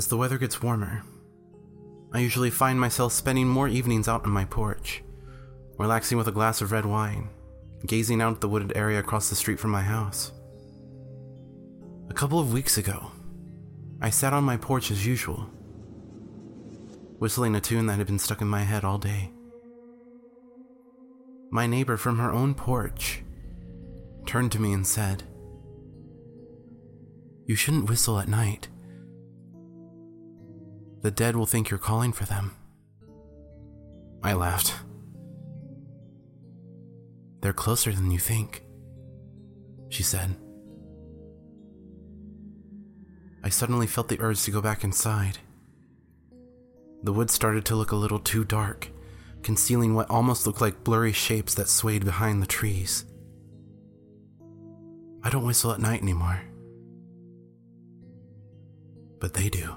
As the weather gets warmer, I usually find myself spending more evenings out on my porch, relaxing with a glass of red wine, gazing out at the wooded area across the street from my house. A couple of weeks ago, I sat on my porch as usual, whistling a tune that had been stuck in my head all day. My neighbor from her own porch turned to me and said, You shouldn't whistle at night. The dead will think you're calling for them. I laughed. They're closer than you think, she said. I suddenly felt the urge to go back inside. The woods started to look a little too dark, concealing what almost looked like blurry shapes that swayed behind the trees. I don't whistle at night anymore. But they do.